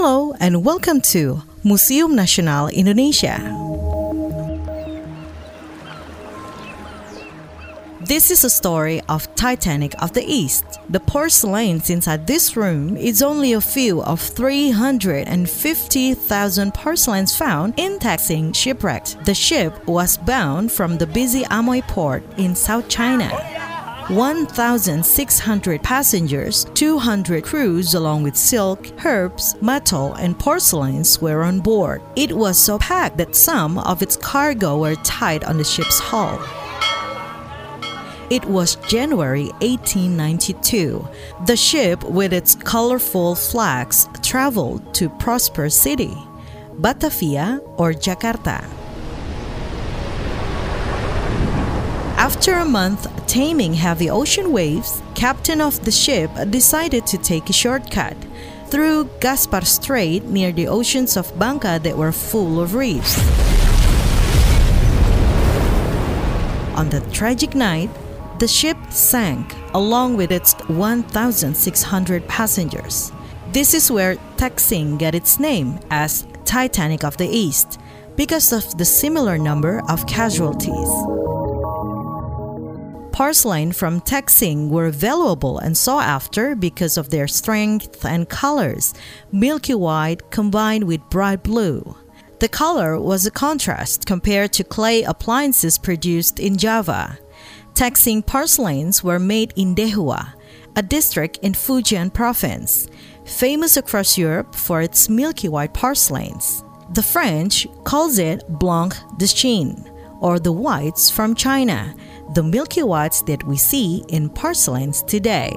Hello and welcome to Museum Nasional Indonesia. This is a story of Titanic of the East. The porcelain inside this room is only a few of 350,000 porcelains found in Tek Sing shipwreck. The ship was bound from the busy Amoy port in South China. 1,600 passengers, 200 crews, along with silk, herbs, metal, and porcelains were on board. It was so packed that some of its cargo were tied on the ship's hull. It was January 1892. The ship, with its colorful flags, traveled to Prosper City, Batavia, or Jakarta. After a month taming heavy ocean waves, captain of the ship decided to take a shortcut through Gaspar Strait near the oceans of Bangka that were full of reefs. On that tragic night, the ship sank along with its 1,600 passengers. This is where Tek Sing got its name as Titanic of the East because of the similar number of casualties porcelain from Tek Sing were valuable and sought after because of their strength and colors, milky white combined with bright blue. The color was a contrast compared to clay appliances produced in Java. Tek Sing porcelains were made in Dehua, a district in Fujian province, famous across Europe for its milky white porcelains. The French calls it Blanc de Chine, or the whites from China, the milky whites that we see in porcelains today.